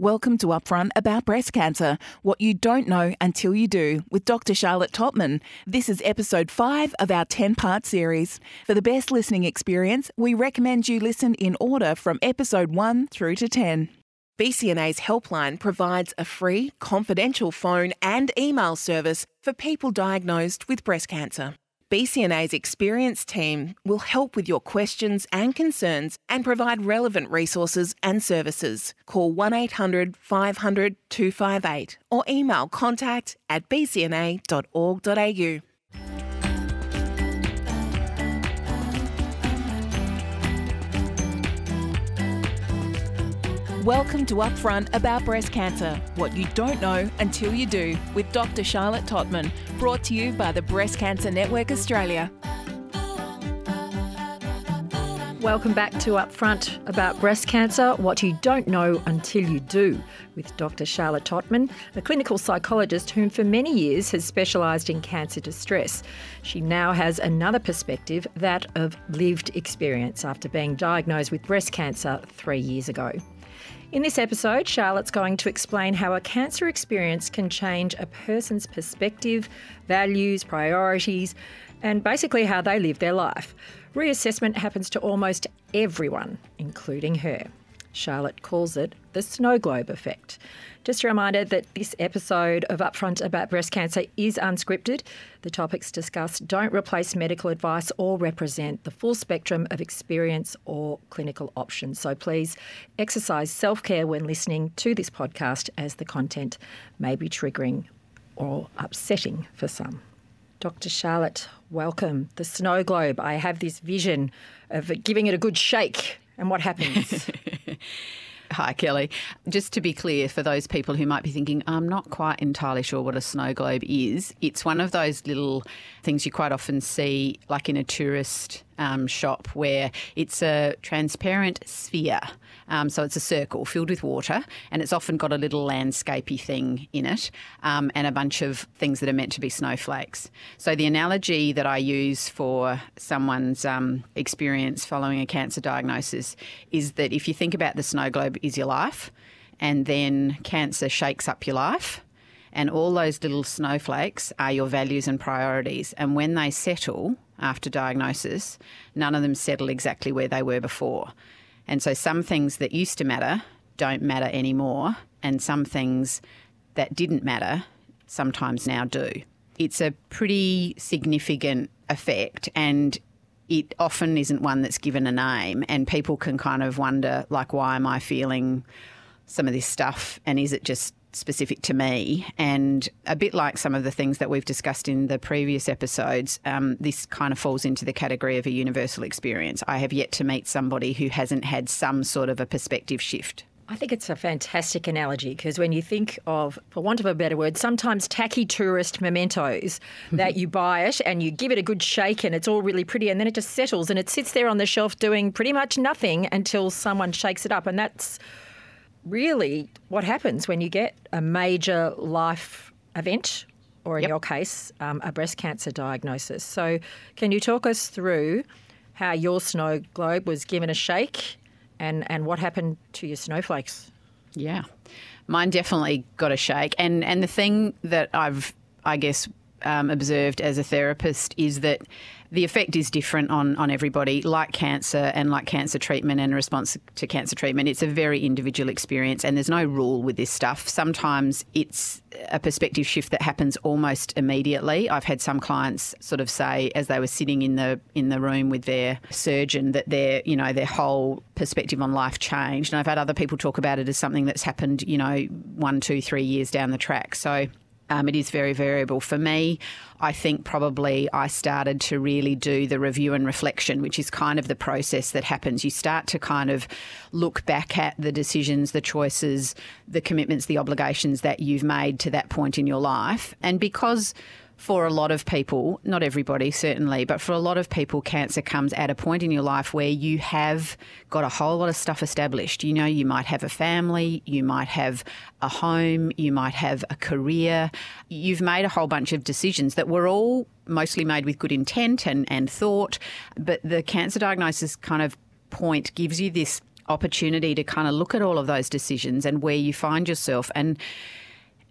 Welcome to Upfront About Breast Cancer What You Don't Know Until You Do with Dr. Charlotte Tottman. This is episode 5 of our 10 part series. For the best listening experience, we recommend you listen in order from episode 1 through to 10. BCNA's helpline provides a free, confidential phone and email service for people diagnosed with breast cancer. BCNA's experienced team will help with your questions and concerns and provide relevant resources and services. Call 1 800 500 258 or email contact at bcna.org.au. Welcome to Upfront About Breast Cancer What You Don't Know Until You Do with Dr. Charlotte Tottman, brought to you by the Breast Cancer Network Australia. Welcome back to Upfront About Breast Cancer What You Don't Know Until You Do with Dr. Charlotte Tottman, a clinical psychologist whom for many years has specialised in cancer distress. She now has another perspective, that of lived experience after being diagnosed with breast cancer three years ago. In this episode, Charlotte's going to explain how a cancer experience can change a person's perspective, values, priorities, and basically how they live their life. Reassessment happens to almost everyone, including her. Charlotte calls it the snow globe effect. Just a reminder that this episode of Upfront about breast cancer is unscripted. The topics discussed don't replace medical advice or represent the full spectrum of experience or clinical options. So please exercise self care when listening to this podcast, as the content may be triggering or upsetting for some. Dr. Charlotte, welcome. The snow globe. I have this vision of giving it a good shake. And what happens? Hi, Kelly. Just to be clear, for those people who might be thinking, I'm not quite entirely sure what a snow globe is, it's one of those little things you quite often see, like in a tourist um, shop, where it's a transparent sphere. Um, so it's a circle filled with water, and it's often got a little landscapey thing in it, um, and a bunch of things that are meant to be snowflakes. So the analogy that I use for someone's um, experience following a cancer diagnosis is that if you think about the snow globe is your life, and then cancer shakes up your life. And all those little snowflakes are your values and priorities. And when they settle after diagnosis, none of them settle exactly where they were before. And so some things that used to matter don't matter anymore, and some things that didn't matter sometimes now do. It's a pretty significant effect, and it often isn't one that's given a name, and people can kind of wonder, like, why am I feeling some of this stuff, and is it just specific to me. And a bit like some of the things that we've discussed in the previous episodes, um, this kind of falls into the category of a universal experience. I have yet to meet somebody who hasn't had some sort of a perspective shift. I think it's a fantastic analogy because when you think of, for want of a better word, sometimes tacky tourist mementos that you buy it and you give it a good shake and it's all really pretty and then it just settles and it sits there on the shelf doing pretty much nothing until someone shakes it up. And that's really what happens when you get a major life event, or in yep. your case, um, a breast cancer diagnosis. So, can you talk us through how your snow globe was given a shake and, and what happened to your snowflakes? Yeah, mine definitely got a shake. And, and the thing that I've, I guess, um, observed as a therapist is that the effect is different on, on everybody, like cancer and like cancer treatment and response to cancer treatment. It's a very individual experience, and there's no rule with this stuff. Sometimes it's a perspective shift that happens almost immediately. I've had some clients sort of say, as they were sitting in the in the room with their surgeon, that their you know their whole perspective on life changed. And I've had other people talk about it as something that's happened, you know, one, two, three years down the track. So um, it is very variable. For me, I think probably I started to really do the review and reflection, which is kind of the process that happens. You start to kind of look back at the decisions, the choices, the commitments, the obligations that you've made to that point in your life. And because for a lot of people, not everybody certainly, but for a lot of people, cancer comes at a point in your life where you have got a whole lot of stuff established. You know, you might have a family, you might have a home, you might have a career. You've made a whole bunch of decisions that were all mostly made with good intent and, and thought, but the cancer diagnosis kind of point gives you this opportunity to kind of look at all of those decisions and where you find yourself and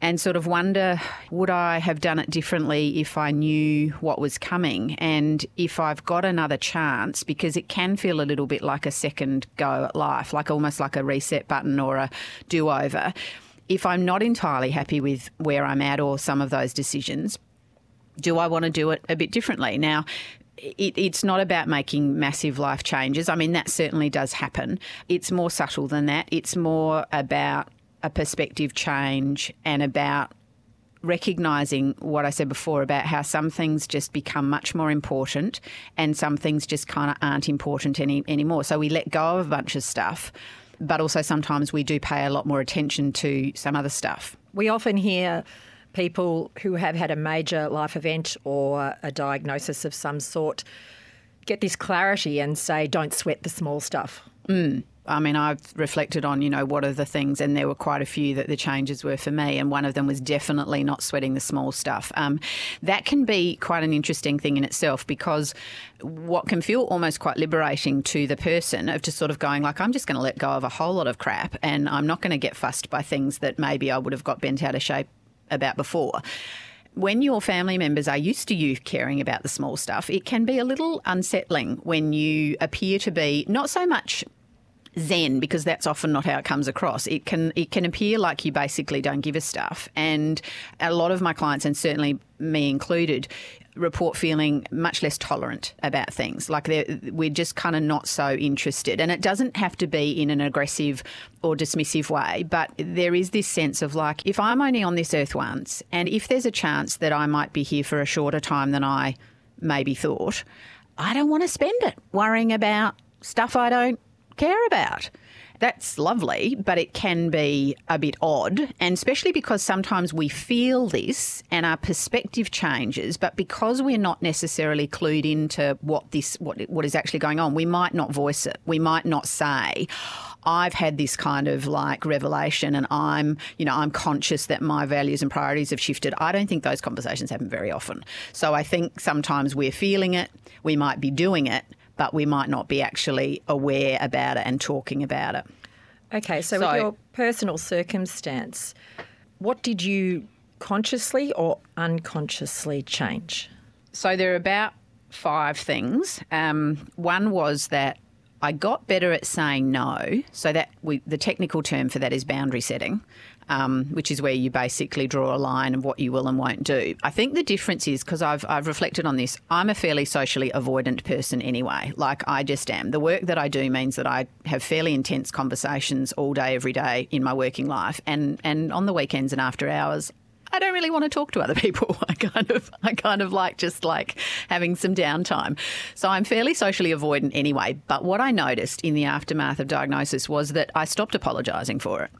and sort of wonder would I have done it differently if I knew what was coming and if I've got another chance because it can feel a little bit like a second go at life like almost like a reset button or a do over if I'm not entirely happy with where I'm at or some of those decisions do I want to do it a bit differently now it, it's not about making massive life changes. I mean, that certainly does happen. It's more subtle than that. It's more about a perspective change and about recognizing what I said before about how some things just become much more important and some things just kind of aren't important any, anymore. So we let go of a bunch of stuff, but also sometimes we do pay a lot more attention to some other stuff. We often hear people who have had a major life event or a diagnosis of some sort get this clarity and say, don't sweat the small stuff. Mm. I mean, I've reflected on, you know, what are the things, and there were quite a few that the changes were for me, and one of them was definitely not sweating the small stuff. Um, that can be quite an interesting thing in itself because what can feel almost quite liberating to the person of just sort of going like, I'm just going to let go of a whole lot of crap, and I'm not going to get fussed by things that maybe I would have got bent out of shape about before when your family members are used to you caring about the small stuff, it can be a little unsettling when you appear to be not so much zen because that's often not how it comes across. It can it can appear like you basically don't give a stuff. And a lot of my clients and certainly me included report feeling much less tolerant about things. Like we're just kind of not so interested. And it doesn't have to be in an aggressive or dismissive way, but there is this sense of like, if I'm only on this earth once, and if there's a chance that I might be here for a shorter time than I maybe thought, I don't want to spend it worrying about stuff I don't care about. That's lovely, but it can be a bit odd, and especially because sometimes we feel this and our perspective changes, but because we're not necessarily clued into what this what what is actually going on, we might not voice it. We might not say, I've had this kind of like revelation and I'm, you know, I'm conscious that my values and priorities have shifted. I don't think those conversations happen very often. So I think sometimes we're feeling it, we might be doing it, but we might not be actually aware about it and talking about it. Okay, so, so with your personal circumstance, what did you consciously or unconsciously change? So there are about five things. Um, one was that I got better at saying no. So that we, the technical term for that is boundary setting um, which is where you basically draw a line of what you will and won't do. I think the difference is because I've, I've reflected on this, I'm a fairly socially avoidant person anyway. Like I just am. The work that I do means that I have fairly intense conversations all day, every day in my working life. And, and on the weekends and after hours, I don't really want to talk to other people. I kind of I kind of like just like having some downtime. So I'm fairly socially avoidant anyway, but what I noticed in the aftermath of diagnosis was that I stopped apologizing for it.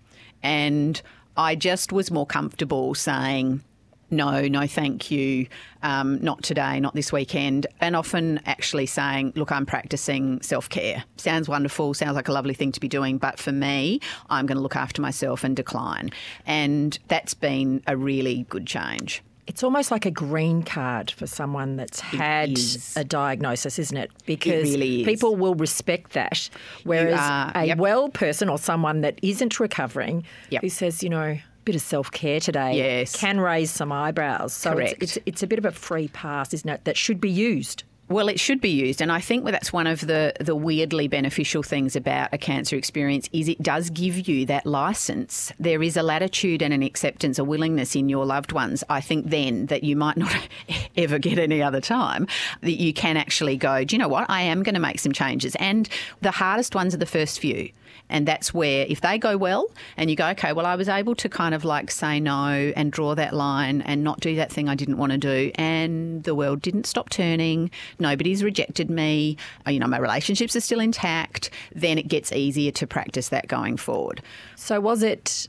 And I just was more comfortable saying, no, no, thank you, um, not today, not this weekend, and often actually saying, look, I'm practicing self care. Sounds wonderful, sounds like a lovely thing to be doing, but for me, I'm going to look after myself and decline. And that's been a really good change. It's almost like a green card for someone that's had a diagnosis, isn't it? Because it really people will respect that. Whereas are, a yep. well person or someone that isn't recovering yep. who says, you know, a bit of self care today yes. can raise some eyebrows. So Correct. It's, it's, it's a bit of a free pass, isn't it? That should be used. Well, it should be used, and I think that's one of the the weirdly beneficial things about a cancer experience is it does give you that license. There is a latitude and an acceptance, a willingness in your loved ones. I think then that you might not ever get any other time that you can actually go. Do you know what? I am going to make some changes, and the hardest ones are the first few. And that's where, if they go well, and you go, okay, well, I was able to kind of like say no and draw that line and not do that thing I didn't want to do, and the world didn't stop turning, nobody's rejected me, uh, you know, my relationships are still intact, then it gets easier to practice that going forward. So, was it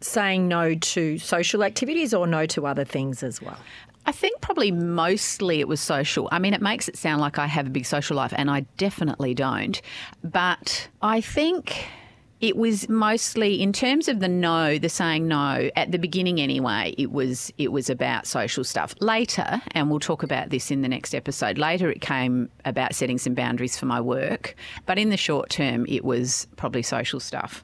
saying no to social activities or no to other things as well? I think probably mostly it was social. I mean, it makes it sound like I have a big social life, and I definitely don't. But I think It was mostly in terms of the no, the saying no at the beginning anyway. It was it was about social stuff. Later, and we'll talk about this in the next episode. Later, it came about setting some boundaries for my work, but in the short term, it was probably social stuff.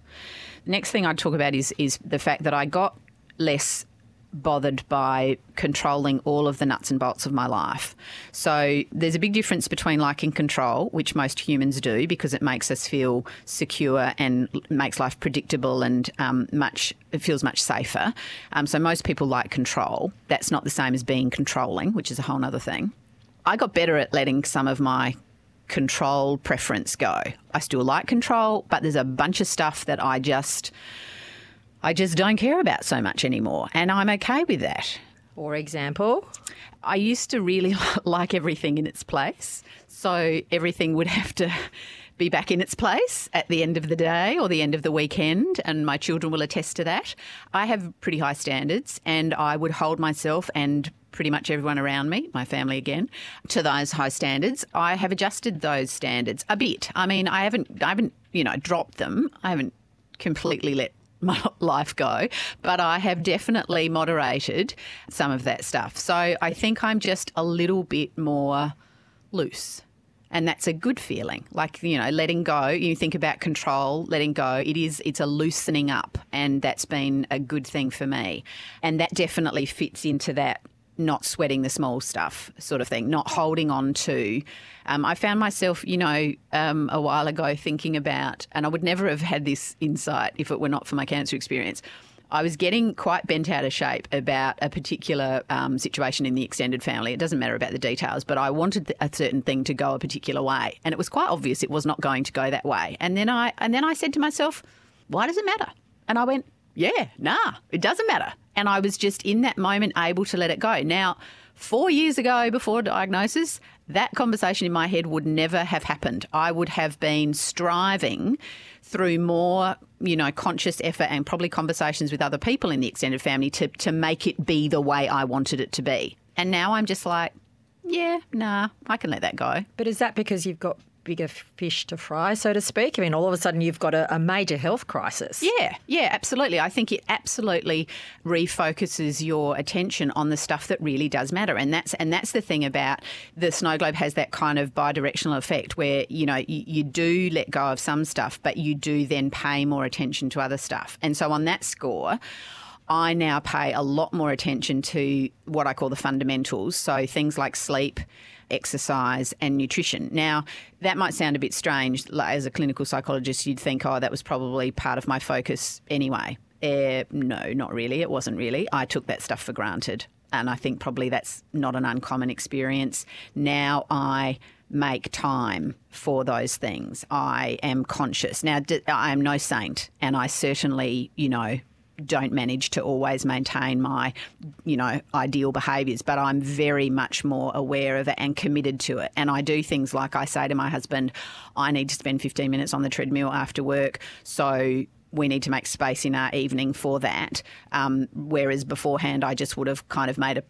The next thing I'd talk about is is the fact that I got less bothered by controlling all of the nuts and bolts of my life. So there's a big difference between liking control, which most humans do because it makes us feel secure and makes life predictable and um, much it feels much safer. Um, so most people like control. That's not the same as being controlling, which is a whole other thing. I got better at letting some of my control preference go. I still like control, but there's a bunch of stuff that I just I just don't care about so much anymore. And I'm okay with that. For example? I used to really like everything in its place. So everything would have to be back in its place at the end of the day or the end of the weekend, and my children will attest to that. I have pretty high standards, and I would hold myself and pretty much everyone around me, my family again, to those high standards. I have adjusted those standards a bit. I mean, I haven't, I haven't, you know, dropped them. I haven't completely let my life go, but I have definitely moderated some of that stuff. So I think I'm just a little bit more loose. And that's a good feeling. Like, you know, letting go, you think about control, letting go, it is it's a loosening up and that's been a good thing for me. And that definitely fits into that not sweating the small stuff sort of thing, not holding on to. Um, I found myself, you know, um, a while ago thinking about, and I would never have had this insight if it were not for my cancer experience. I was getting quite bent out of shape about a particular um, situation in the extended family. It doesn't matter about the details, but I wanted a certain thing to go a particular way, and it was quite obvious it was not going to go that way. And then I and then I said to myself, "Why does it matter?" And I went, "Yeah, nah, it doesn't matter." And I was just in that moment able to let it go. Now, four years ago, before diagnosis, that conversation in my head would never have happened. I would have been striving through more, you know, conscious effort and probably conversations with other people in the extended family to, to make it be the way I wanted it to be. And now I'm just like, yeah, nah, I can let that go. But is that because you've got bigger fish to fry, so to speak? I mean, all of a sudden you've got a, a, major health crisis. Yeah, yeah, absolutely. I think it absolutely refocuses your attention on the stuff that really does matter, and that's and that's the thing about the snow globe has that kind of bi-directional effect where you know you, you do let go of some stuff, but you do then pay more attention to other stuff, and so on that score. I now pay a lot more attention to what I call the fundamentals. So things like sleep, exercise, and nutrition. Now, that might sound a bit strange. As a clinical psychologist, you'd think, oh, that was probably part of my focus anyway. Uh, no, not really. It wasn't really. I took that stuff for granted. And I think probably that's not an uncommon experience. Now I make time for those things. I am conscious. Now, I am no saint, and I certainly, you know, don't manage to always maintain my, you know, ideal behaviours, but I'm very much more aware of it and committed to it. And I do things like I say to my husband, I need to spend 15 minutes on the treadmill after work. So we need to make space in our evening for that. Um, whereas beforehand, I just would have kind of made a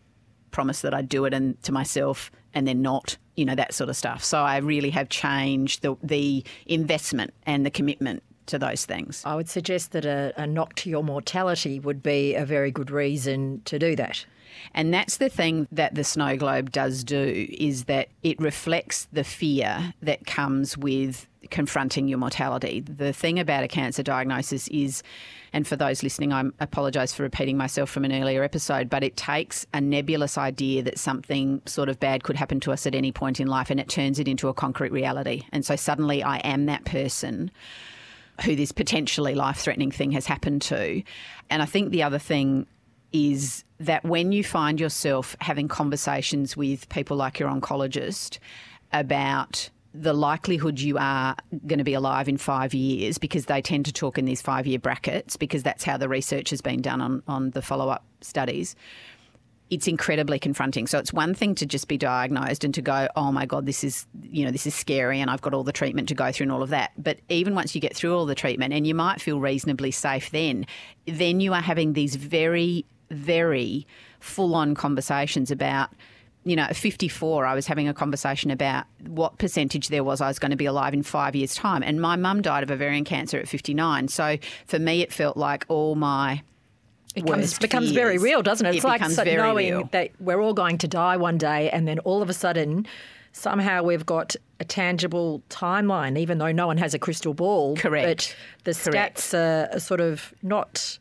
promise that I'd do it and to myself and then not, you know, that sort of stuff. So I really have changed the, the investment and the commitment to those things. I would suggest that a, a knock to your mortality would be a very good reason to do that. And that's the thing that the snow globe does do is that it reflects the fear that comes with confronting your mortality. The thing about a cancer diagnosis is and for those listening, I apologise for repeating myself from an earlier episode, but it takes a nebulous idea that something sort of bad could happen to us at any point in life and it turns it into a concrete reality. And so suddenly I am that person who this potentially life threatening thing has happened to. And I think the other thing is that when you find yourself having conversations with people like your oncologist about the likelihood you are going to be alive in five years, because they tend to talk in these five year brackets, because that's how the research has been done on, on the follow up studies it's incredibly confronting. So it's one thing to just be diagnosed and to go, oh my God, this is, you know, this is scary and I've got all the treatment to go through and all of that. But even once you get through all the treatment and you might feel reasonably safe then, then you are having these very, very full on conversations about you know, at 54, I was having a conversation about what percentage there was I was going to be alive in five years' time. And my mum died of ovarian cancer at 59. So for me, it felt like all my it becomes very real, doesn't it? It It's like becomes so- very knowing real. that we're all going to die one day, and then all of a sudden, somehow we've got a tangible timeline, even though no one has a crystal ball. Correct. But the Correct. stats are, are sort of not.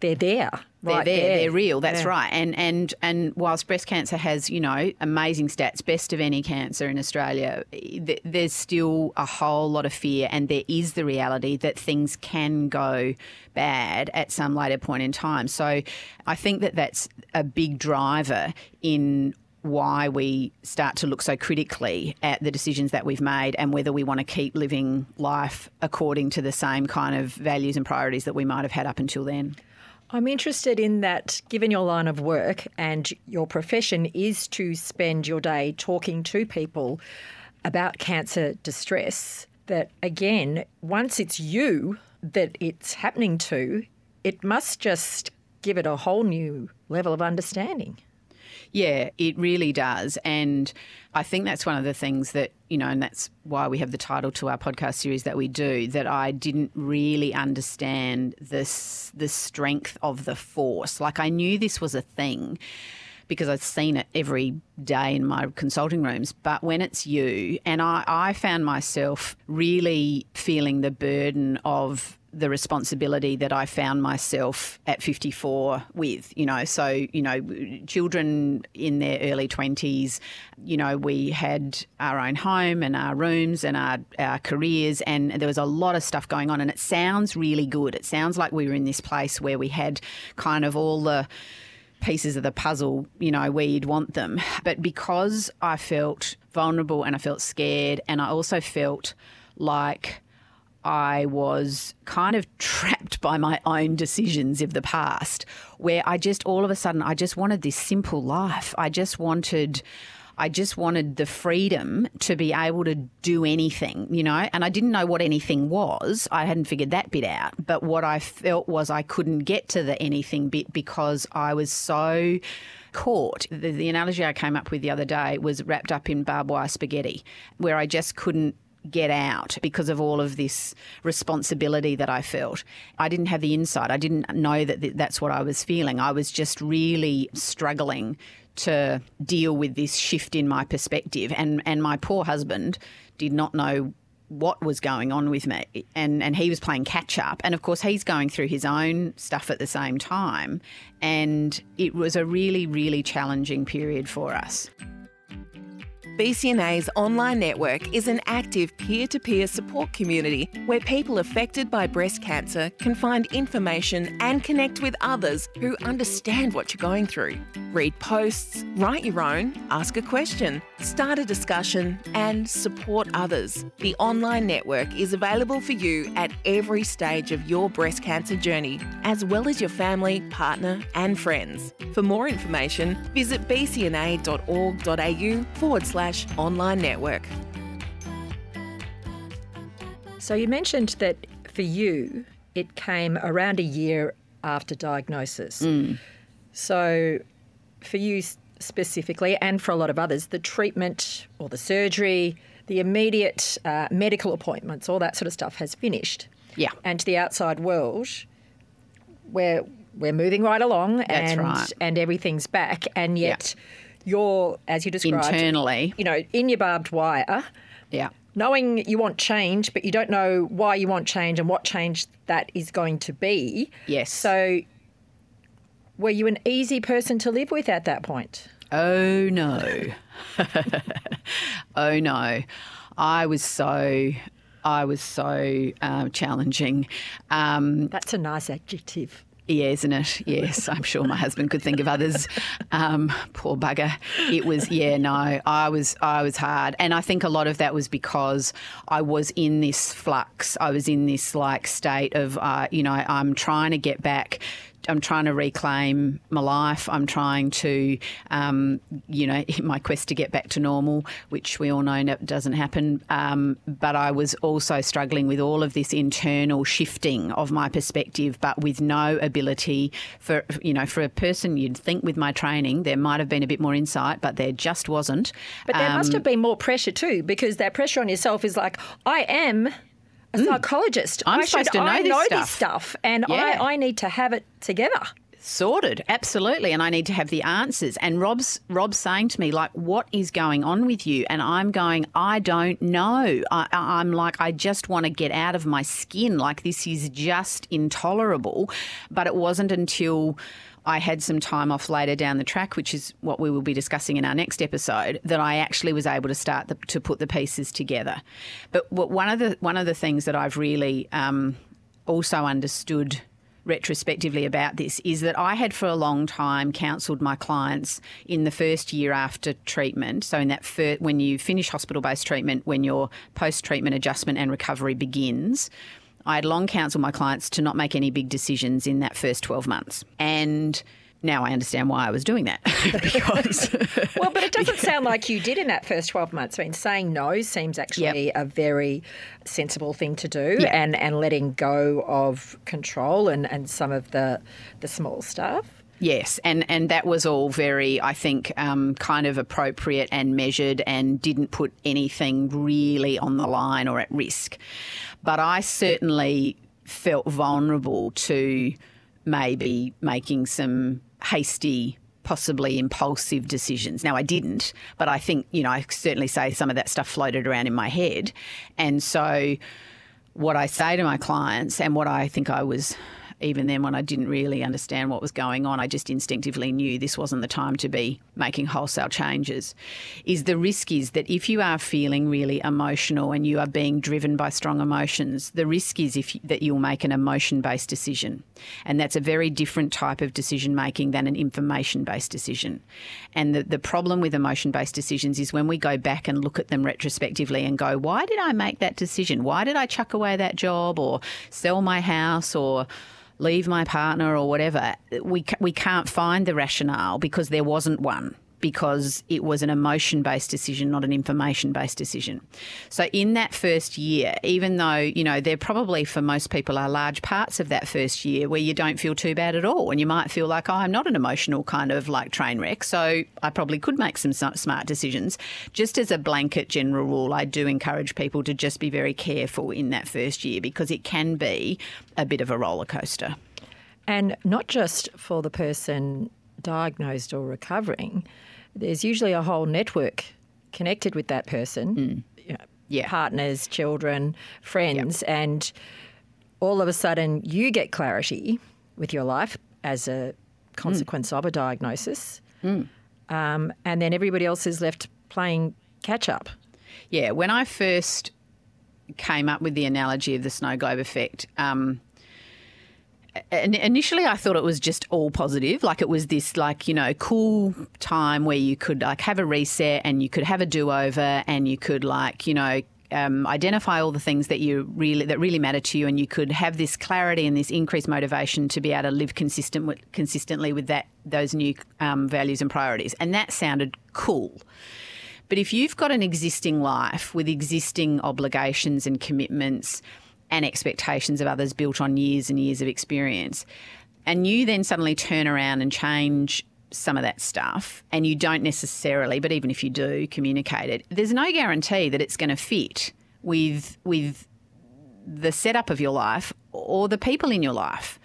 They're there. They're right there, they're real. That's Yeah. right. And and and whilst breast cancer has you know amazing stats, best of any cancer in Australia, th- there's still a whole lot of fear, and there is the reality that things can go bad at some later point in time. So I think that that's a big driver in why we start to look so critically at the decisions that we've made and whether we want to keep living life according to the same kind of values and priorities that we might have had up until then. I'm interested in that, given your line of work and your profession is to spend your day talking to people about cancer distress, that again, once it's you that it's happening to, it must just give it a whole new level of understanding. Yeah, it really does. And I think that's one of the things that, you know, and that's why we have the title to our podcast series that we do, that I didn't really understand this the strength of the force. Like I knew this was a thing because I'd seen it every day in my consulting rooms. But when it's you, and I, I found myself really feeling the burden of the responsibility that I found myself at 54 with, you know, so, you know, children in their early 20s, you know, we had our own home and our rooms and our, our careers, and there was a lot of stuff going on. And it sounds really good. It sounds like we were in this place where we had kind of all the pieces of the puzzle, you know, where you'd want them. But because I felt vulnerable and I felt scared, and I also felt like I was kind of trapped by my own decisions of the past, where I just all of a sudden I just wanted this simple life. I just wanted. I just wanted the freedom to be able to do anything, you know, and I didn't know what anything was. I hadn't figured that bit out. But what I felt was I couldn't get to the anything bit because I was so caught. The, the analogy I came up with the other day was wrapped up in barbed wire spaghetti, where I just couldn't get out because of all of this responsibility that I felt. I didn't have the insight. I didn't know that th- that's what I was feeling. I was just really struggling to deal with this shift in my perspective and and my poor husband did not know what was going on with me and and he was playing catch up and of course he's going through his own stuff at the same time and it was a really really challenging period for us BCNA's online network is an active peer to peer support community where people affected by breast cancer can find information and connect with others who understand what you're going through. Read posts, write your own, ask a question, start a discussion, and support others. The online network is available for you at every stage of your breast cancer journey, as well as your family, partner, and friends. For more information, visit bcna.org.au forward slash online network. So you mentioned that for you, it came around a year after diagnosis. So for you specifically, and for a lot of others, the treatment or the surgery, the immediate uh, medical appointments, all that sort of stuff has finished. Yeah. And to the outside world, we're we're moving right along, That's and right. and everything's back, and yet you're, as you described, internally you know, in your barbed wire yeah knowing you want change, but you don't know why you want change and what change that is going to be. Yes. So, were you an easy person to live with at that point? Oh no. oh no. I was so I was so um, challenging. Um, That's a nice adjective. Yeah, isn't it? Yes, I'm sure my husband could think of others. Um, poor bugger. It was yeah, no, I was I was hard, and I think a lot of that was because I was in this flux. I was in this like state of uh, you know I'm trying to get back I'm trying to reclaim my life. I'm trying to, um, you know, my quest to get back to normal, which we all know doesn't happen. Um, but I was also struggling with all of this internal shifting of my perspective, but with no ability for, you know, for a person you'd think with my training, there might have been a bit more insight, but there just wasn't. But there must have been more pressure too, because that pressure on yourself is like, I am a mm. psychologist. I'm I supposed to know I this know stuff. this stuff, and Yeah. I, I need to have it together. sorted absolutely and i need to have the answers and rob's rob's saying to me like what is going on with you and i'm going i don't know I- i'm like i just want to get out of my skin like this is just intolerable but it wasn't until I had some time off later down the track, which is what we will be discussing in our next episode, that I actually was able to start the, to put the pieces together. But one of the one of the things that I've really um, also understood retrospectively about this is that I had for a long time counselled my clients in the first year after treatment. So in that when you finish hospital-based treatment, when your post-treatment adjustment and recovery begins. I had long counselled my clients to not make any big decisions in that first 12 months. And now I understand why I was doing that. because Well, but it doesn't sound like you did in that first 12 months. I mean, saying no seems actually a very sensible thing to do Yeah. and, and letting go of control and, and some of the, the small stuff. Yes, and, and that was all very, I think, um, kind of appropriate and measured and didn't put anything really on the line or at risk. But I certainly felt vulnerable to maybe making some hasty, possibly impulsive decisions. Now, I didn't, but I think, you know, I certainly say some of that stuff floated around in my head. And so, what I say to my clients and what I think I was even then when I didn't really understand what was going on, I just instinctively knew this wasn't the time to be making wholesale changes. Is the risk is that if you are feeling really emotional and you are being driven by strong emotions, the risk is if that you'll make an emotion-based decision. And that's a very different type of decision making than an information-based decision. And the, the problem with emotion-based decisions is when we go back and look at them retrospectively and go, why did I make that decision? Why did I chuck away that job or sell my house or leave my partner or whatever, we, we can't find the rationale because there wasn't one. Because it was an emotion based decision, not an information based decision. So, in that first year, even though, you know, there probably for most people are large parts of that first year where you don't feel too bad at all. And you might feel like, oh, I'm not an emotional kind of like train wreck. So, I probably could make some smart decisions. Just as a blanket general rule, I do encourage people to just be very careful in that first year because it can be a bit of a roller coaster. And not just for the person diagnosed or recovering, there's usually a whole network connected with that person you know, Yeah. partners, children, friends. And all of a sudden, you get clarity with your life as a consequence of a diagnosis. Um, and then everybody else is left playing catch up. Yeah, when I first came up with the analogy of the snow globe effect, um, initially I thought it was just all positive, like it was this like you know cool time where you could like have a reset and you could have a do over and you could like you know. Um, identify all the things that you really that really matter to you, and you could have this clarity and this increased motivation to be able to live consistent with, consistently with that those new um, values and priorities. And that sounded cool. But if you've got an existing life with existing obligations and commitments and expectations of others built on years and years of experience, and you then suddenly turn around and change some of that stuff, and you don't necessarily, but even if you do communicate it, there's no guarantee that it's going to fit with with the setup of your life or the people in your life.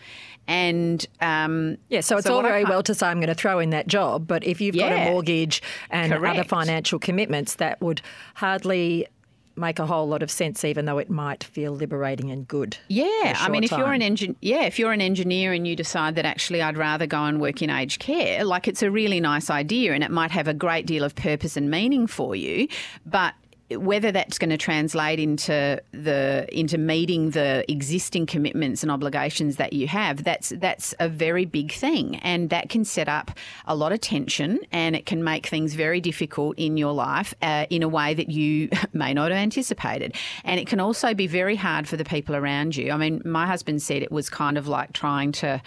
And um, Yeah, so it's all very well to say I'm going to throw in that job, but if you've got a mortgage and other financial commitments, that would hardly make a whole lot of sense, even though it might feel liberating and good. Yeah, I mean, if you're an engin- yeah, if you're an engineer and you decide that actually I'd rather go and work in aged care, like it's a really nice idea and it might have a great deal of purpose and meaning for you, but whether that's going to translate into the into meeting the existing commitments and obligations that you have, that's that's a very big thing, and that can set up a lot of tension, and it can make things very difficult in your life uh, in a way that you may not have anticipated, and it can also be very hard for the people around you. I mean, my husband said it was kind of like trying to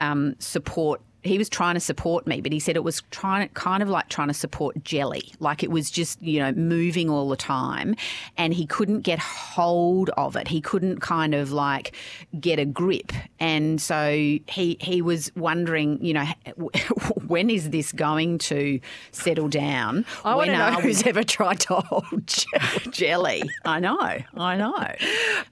um, support he was trying to support me, but he said it was trying kind of like trying to support jelly. Like it was just, you know, moving all the time and he couldn't get hold of it. He couldn't kind of like get a grip. And so he he was wondering, you know, when is this going to settle down? I want to know who's ever tried to hold jelly. jelly. I know, I know. But,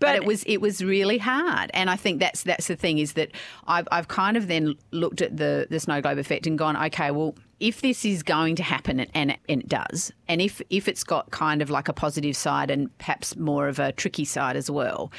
but, it was it was really hard, and I think that's that's the thing is that I've I've kind of then looked at the the snow globe effect and gone, okay, well, if this is going to happen, and, and it does, and if, if it's got kind of like a positive side and perhaps more of a tricky side as well,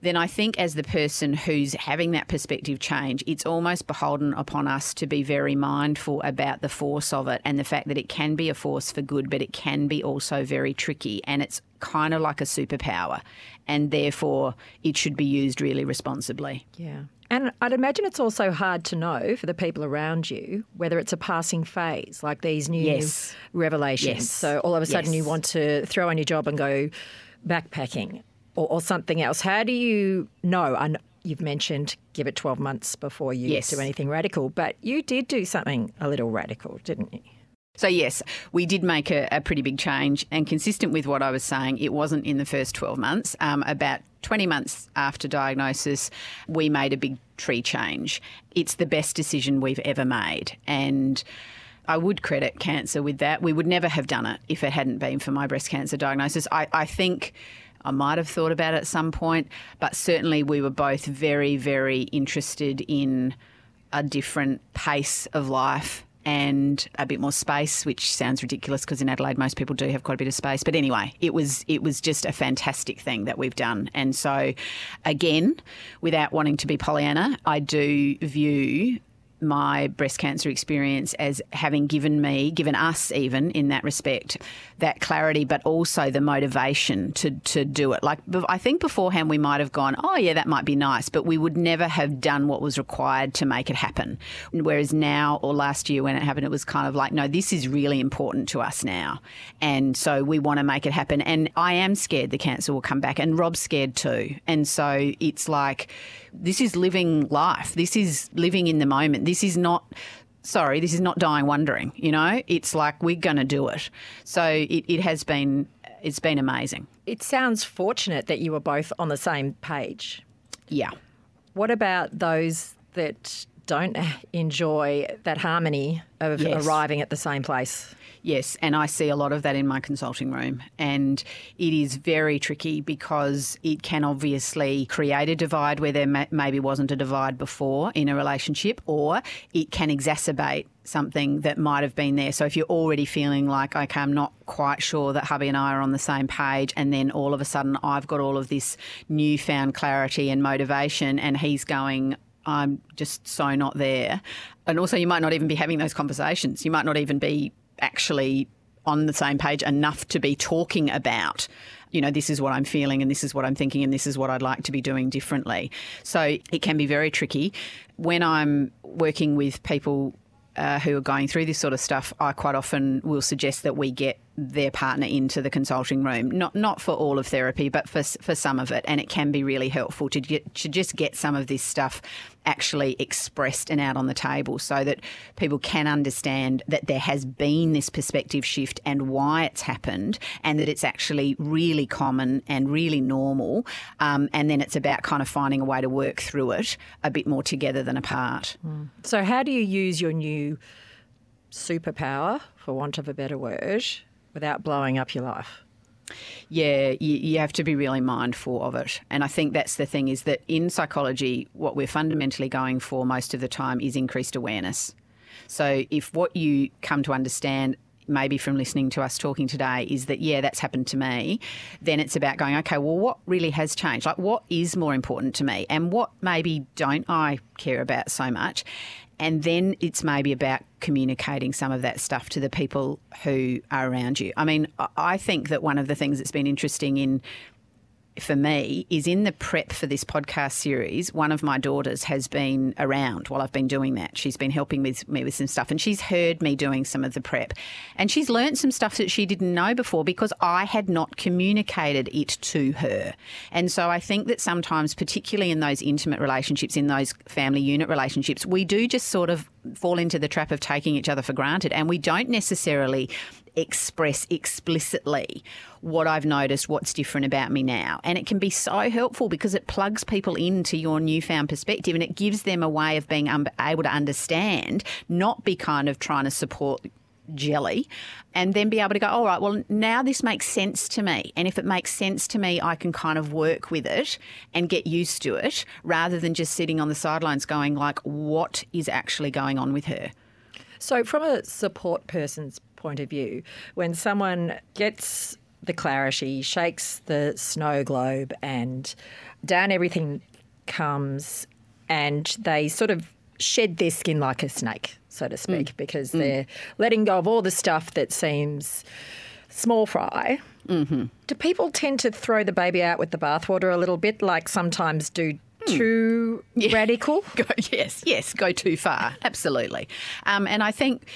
then I think as the person who's having that perspective change, it's almost beholden upon us to be very mindful about the force of it and the fact that it can be a force for good, but it can be also very tricky. And it's kind of like a superpower. And therefore, it should be used really responsibly. Yeah. And I'd imagine it's also hard to know for the people around you whether it's a passing phase, like these new yes. revelations. Yes. So all of a sudden yes. you want to throw on your job and go backpacking or, or something else. How do you know? I you've mentioned give it 12 months before you do anything radical, but you did do something a little radical, didn't you? So, yes, we did make a, a, pretty big change, and consistent with what I was saying, it wasn't in the first 12 months. Um, about 20 months after diagnosis, we made a big tree change. It's the best decision we've ever made. And I would credit cancer with that. We would never have done it if it hadn't been for my breast cancer diagnosis. I, I think. I might have thought about it at some point, but certainly we were both very, very interested in a different pace of life and a bit more space, which sounds ridiculous because in Adelaide most people do have quite a bit of space. But anyway, it was it was just a fantastic thing that we've done. And so, again, without wanting to be Pollyanna, I do view my breast cancer experience as having given me, given us even in that respect, that clarity, but also the motivation to, to do it. Like, I think beforehand we might have gone, oh, yeah, that might be nice, but we would never have done what was required to make it happen. Whereas now, or last year when it happened, it was kind of like, no, this is really important to us now. And so we want to make it happen. And I am scared the cancer will come back, and Rob's scared too. And so it's like, this is living life. This is living in the moment. This is not sorry, this is not dying wondering, you know? It's like we're going to do it. So it, it has been it's been amazing. It sounds fortunate that you were both on the same page. Yeah. What about those that don't enjoy that harmony of yes. arriving at the same place? Yes, and I see a lot of that in my consulting room. And it is very tricky because it can obviously create a divide where there may- maybe wasn't a divide before in a relationship, or it can exacerbate something that might have been there. So if you're already feeling like, okay, I'm not quite sure that hubby and I are on the same page, and then all of a sudden I've got all of this newfound clarity and motivation, and he's going, I'm just so not there. And also, you might not even be having those conversations. You might not even be actually on the same page enough to be talking about you know, this is what I'm feeling and this is what I'm thinking and this is what I'd like to be doing differently. So it can be very tricky. When I'm working with people uh, who are going through this sort of stuff, I quite often will suggest that we get their partner into the consulting room. Not not for all of therapy, but for for some of it, and it can be really helpful to get, to just get some of this stuff actually expressed and out on the table, so that people can understand that there has been this perspective shift and why it's happened, and that it's actually really common and really normal. Um, and then it's about kind of finding a way to work through it a bit more together than apart. Mm. So, how do you use your new superpower, for want of a better word, without blowing up your life? Yeah, you, you, have to be really mindful of it. And I think that's the thing is that in psychology, what we're fundamentally going for most of the time is increased awareness. So if what you come to understand maybe from listening to us talking today is that yeah that's happened to me then it's about going okay well what really has changed like what is more important to me and what maybe don't i care about so much And then it's maybe about communicating some of that stuff to the people who are around you. I mean, I think that one of the things that's been interesting in for me is in the prep for this podcast series. One of my daughters has been around while I've been doing that. She's been helping with me with some stuff, and she's heard me doing some of the prep, and she's learned some stuff that she didn't know before because I had not communicated it to her. And so I think that sometimes, particularly in those intimate relationships, in those family unit relationships, we do just sort of fall into the trap of taking each other for granted, and we don't necessarily express explicitly what I've noticed, what's different about me now. And it can be so helpful because it plugs people into your newfound perspective and it gives them a way of being um, able to understand, not be kind of trying to support jelly and then be able to go, all right, well, now this makes sense to me. And if it makes sense to me, I can kind of work with it and get used to it rather than just sitting on the sidelines going, like, what is actually going on with her? So, from a support person's point of view, when someone gets the clarity, shakes the snow globe, and down everything comes, and they sort of shed their skin like a snake, so to speak, mm. because mm. they're letting go of all the stuff that seems small fry. Mm-hmm. Do people tend to throw the baby out with the bathwater a little bit, like sometimes do hmm. too yeah. radical? Go, yes, yes, go too far. Absolutely. Um, and I think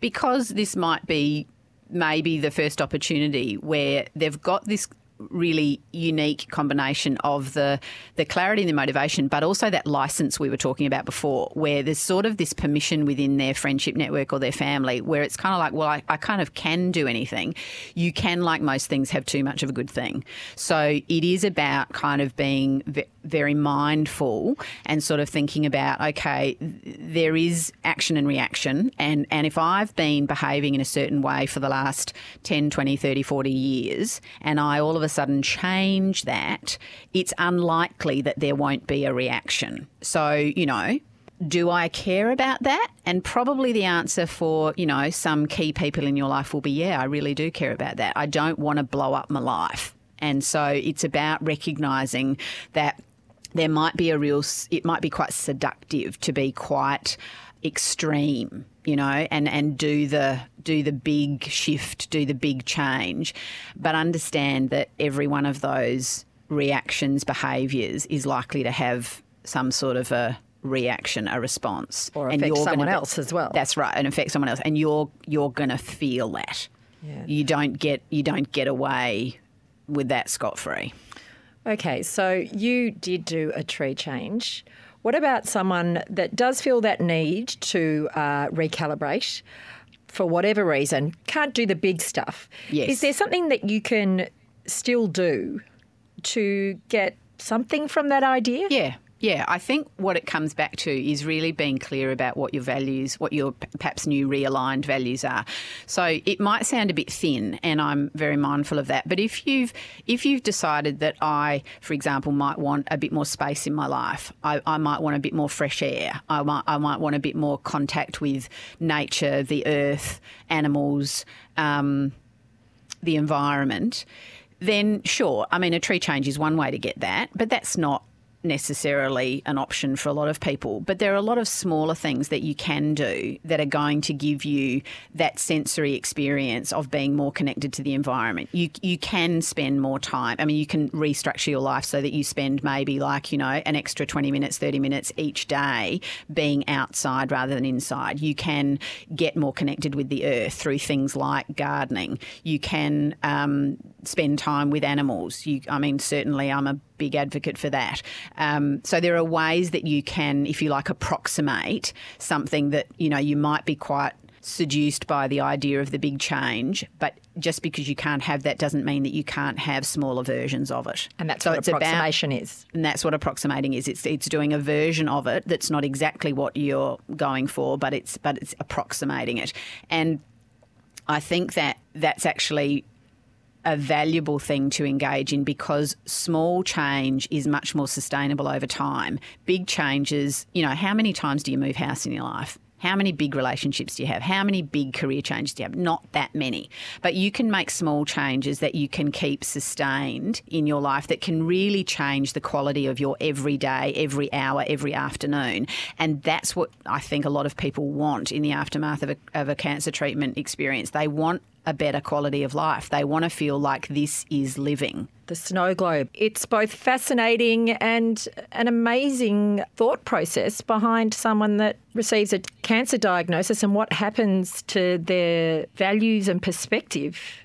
because this might be maybe the first opportunity where they've got this really unique combination of the the clarity and the motivation, but also that license we were talking about before, where there's sort of this permission within their friendship network or their family, where it's kind of like, well, I, I kind of can do anything. You can, like most things, have too much of a good thing. So it is about kind of being very mindful and sort of thinking about, okay, there is action and reaction, and and if I've been behaving in a certain way for the last 10, 20, 30, 40 years, and I all of a sudden change that, it's unlikely that there won't be a reaction. So, you know, do I care about that? And probably the answer for, you know, some key people in your life will be, yeah, I really do care about that. I don't want to blow up my life. And so it's about recognizing that there might be a real, it might be quite seductive to be quite extreme you know, and, and do the do the big shift, do the big change, but understand that every one of those reactions, behaviours is likely to have some sort of a reaction, a response, or affect and someone gonna, else as well. That's right, and affect someone else, and you're you're going to feel that. Yeah. You don't get you don't get away with that scot free. Okay, so you did do a tree change. What about someone that does feel that need to uh, recalibrate for whatever reason, can't do the big stuff? Yes. Is there something that you can still do to get something from that idea? Yeah. Yeah, I think what it comes back to is really being clear about what your values, what your perhaps new realigned values are. So it might sound a bit thin, and I'm very mindful of that. But if you've if you've decided that I, for example, might want a bit more space in my life, I, I might want a bit more fresh air. I might I might want a bit more contact with nature, the earth, animals, um, the environment. Then sure, I mean a tree change is one way to get that, but that's not necessarily an option for a lot of people, but there are a lot of smaller things that you can do that are going to give you that sensory experience of being more connected to the environment. You you can spend more time. I mean, you can restructure your life so that you spend maybe like, you know, an extra 20 minutes, 30 minutes each day being outside rather than inside. You can get more connected with the earth through things like gardening. You can um, spend time with animals. You, I mean, certainly I'm a big advocate for that. Um, so there are ways that you can, if you like, approximate something that you know you might be quite seduced by the idea of the big change, but just because you can't have that doesn't mean that you can't have smaller versions of it. And that's so what approximation about, is. And that's what approximating is. It's it's doing a version of it that's not exactly what you're going for, but it's but it's approximating it. And I think that that's actually a valuable thing to engage in because small change is much more sustainable over time. Big changes, you know, how many times do you move house in your life? How many big relationships do you have? How many big career changes do you have? Not that many. But you can make small changes that you can keep sustained in your life that can really change the quality of your every day, every hour, every afternoon. And that's what I think a lot of people want in the aftermath of a, of a cancer treatment experience. They want a better quality of life. They want to feel like this is living. The snow globe. It's both fascinating and an amazing thought process behind someone that receives a cancer diagnosis and what happens to their values and perspective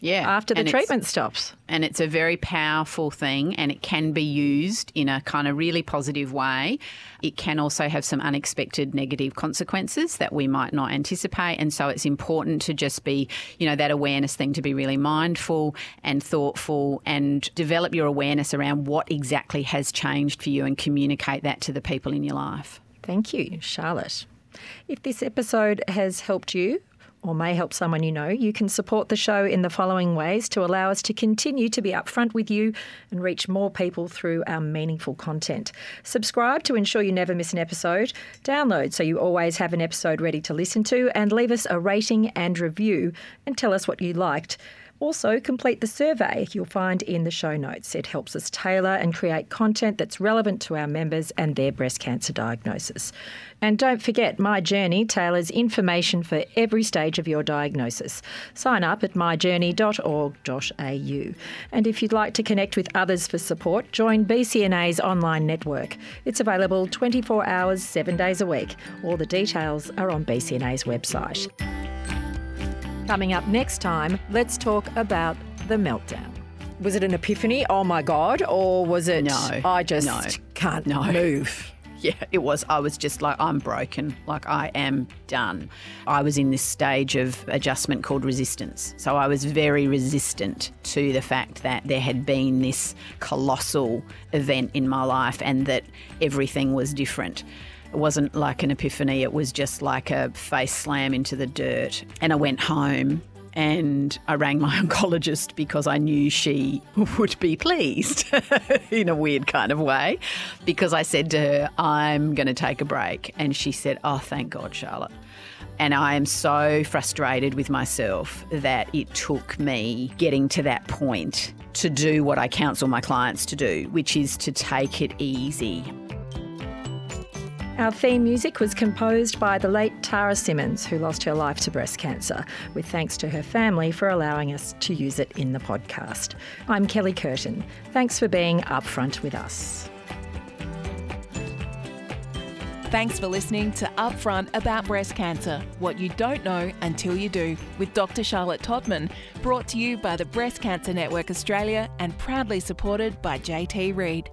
yeah. after the and treatment stops. And it's a very powerful thing and it can be used in a kind of really positive way. It can also have some unexpected negative consequences that we might not anticipate. And so it's important to just be, you know, that awareness thing to be really mindful and thoughtful and develop your awareness around what exactly has changed for you and communicate that to the people in your life. Thank you, Charlotte. If this episode has helped you, or may help someone you know, you can support the show in the following ways to allow us to continue to be upfront with you and reach more people through our meaningful content. Subscribe to ensure you never miss an episode, download so you always have an episode ready to listen to, and leave us a rating and review and tell us what you liked. Also, complete the survey you'll find in the show notes. It helps us tailor and create content that's relevant to our members and their breast cancer diagnosis. And don't forget, My Journey tailors information for every stage of your diagnosis. Sign up at myjourney.org.au. And if you'd like to connect with others for support, join BCNA's online network. It's available 24 hours, seven days a week. All the details are on BCNA's website. Coming up next time, let's talk about the meltdown. Was it an epiphany? Oh my God. Or was it, No, I just no, can't no. move? Yeah, it was. I was just like, I'm broken. Like, I am done. I was in this stage of adjustment called resistance. So I was very resistant to the fact that there had been this colossal event in my life and that everything was different. It wasn't like an epiphany, it was just like a face slam into the dirt. And I went home and I rang my oncologist because I knew she would be pleased in a weird kind of way because I said to her, I'm going to take a break. And she said, Oh, thank God, Charlotte. And I am so frustrated with myself that it took me getting to that point to do what I counsel my clients to do, which is to take it easy. Our theme music was composed by the late Tara Simmons, who lost her life to breast cancer, with thanks to her family for allowing us to use it in the podcast. I'm Kelly Curtin. Thanks for being upfront with us. Thanks for listening to Upfront About Breast Cancer What You Don't Know Until You Do with Dr. Charlotte Tottman, brought to you by the Breast Cancer Network Australia and proudly supported by JT Reed.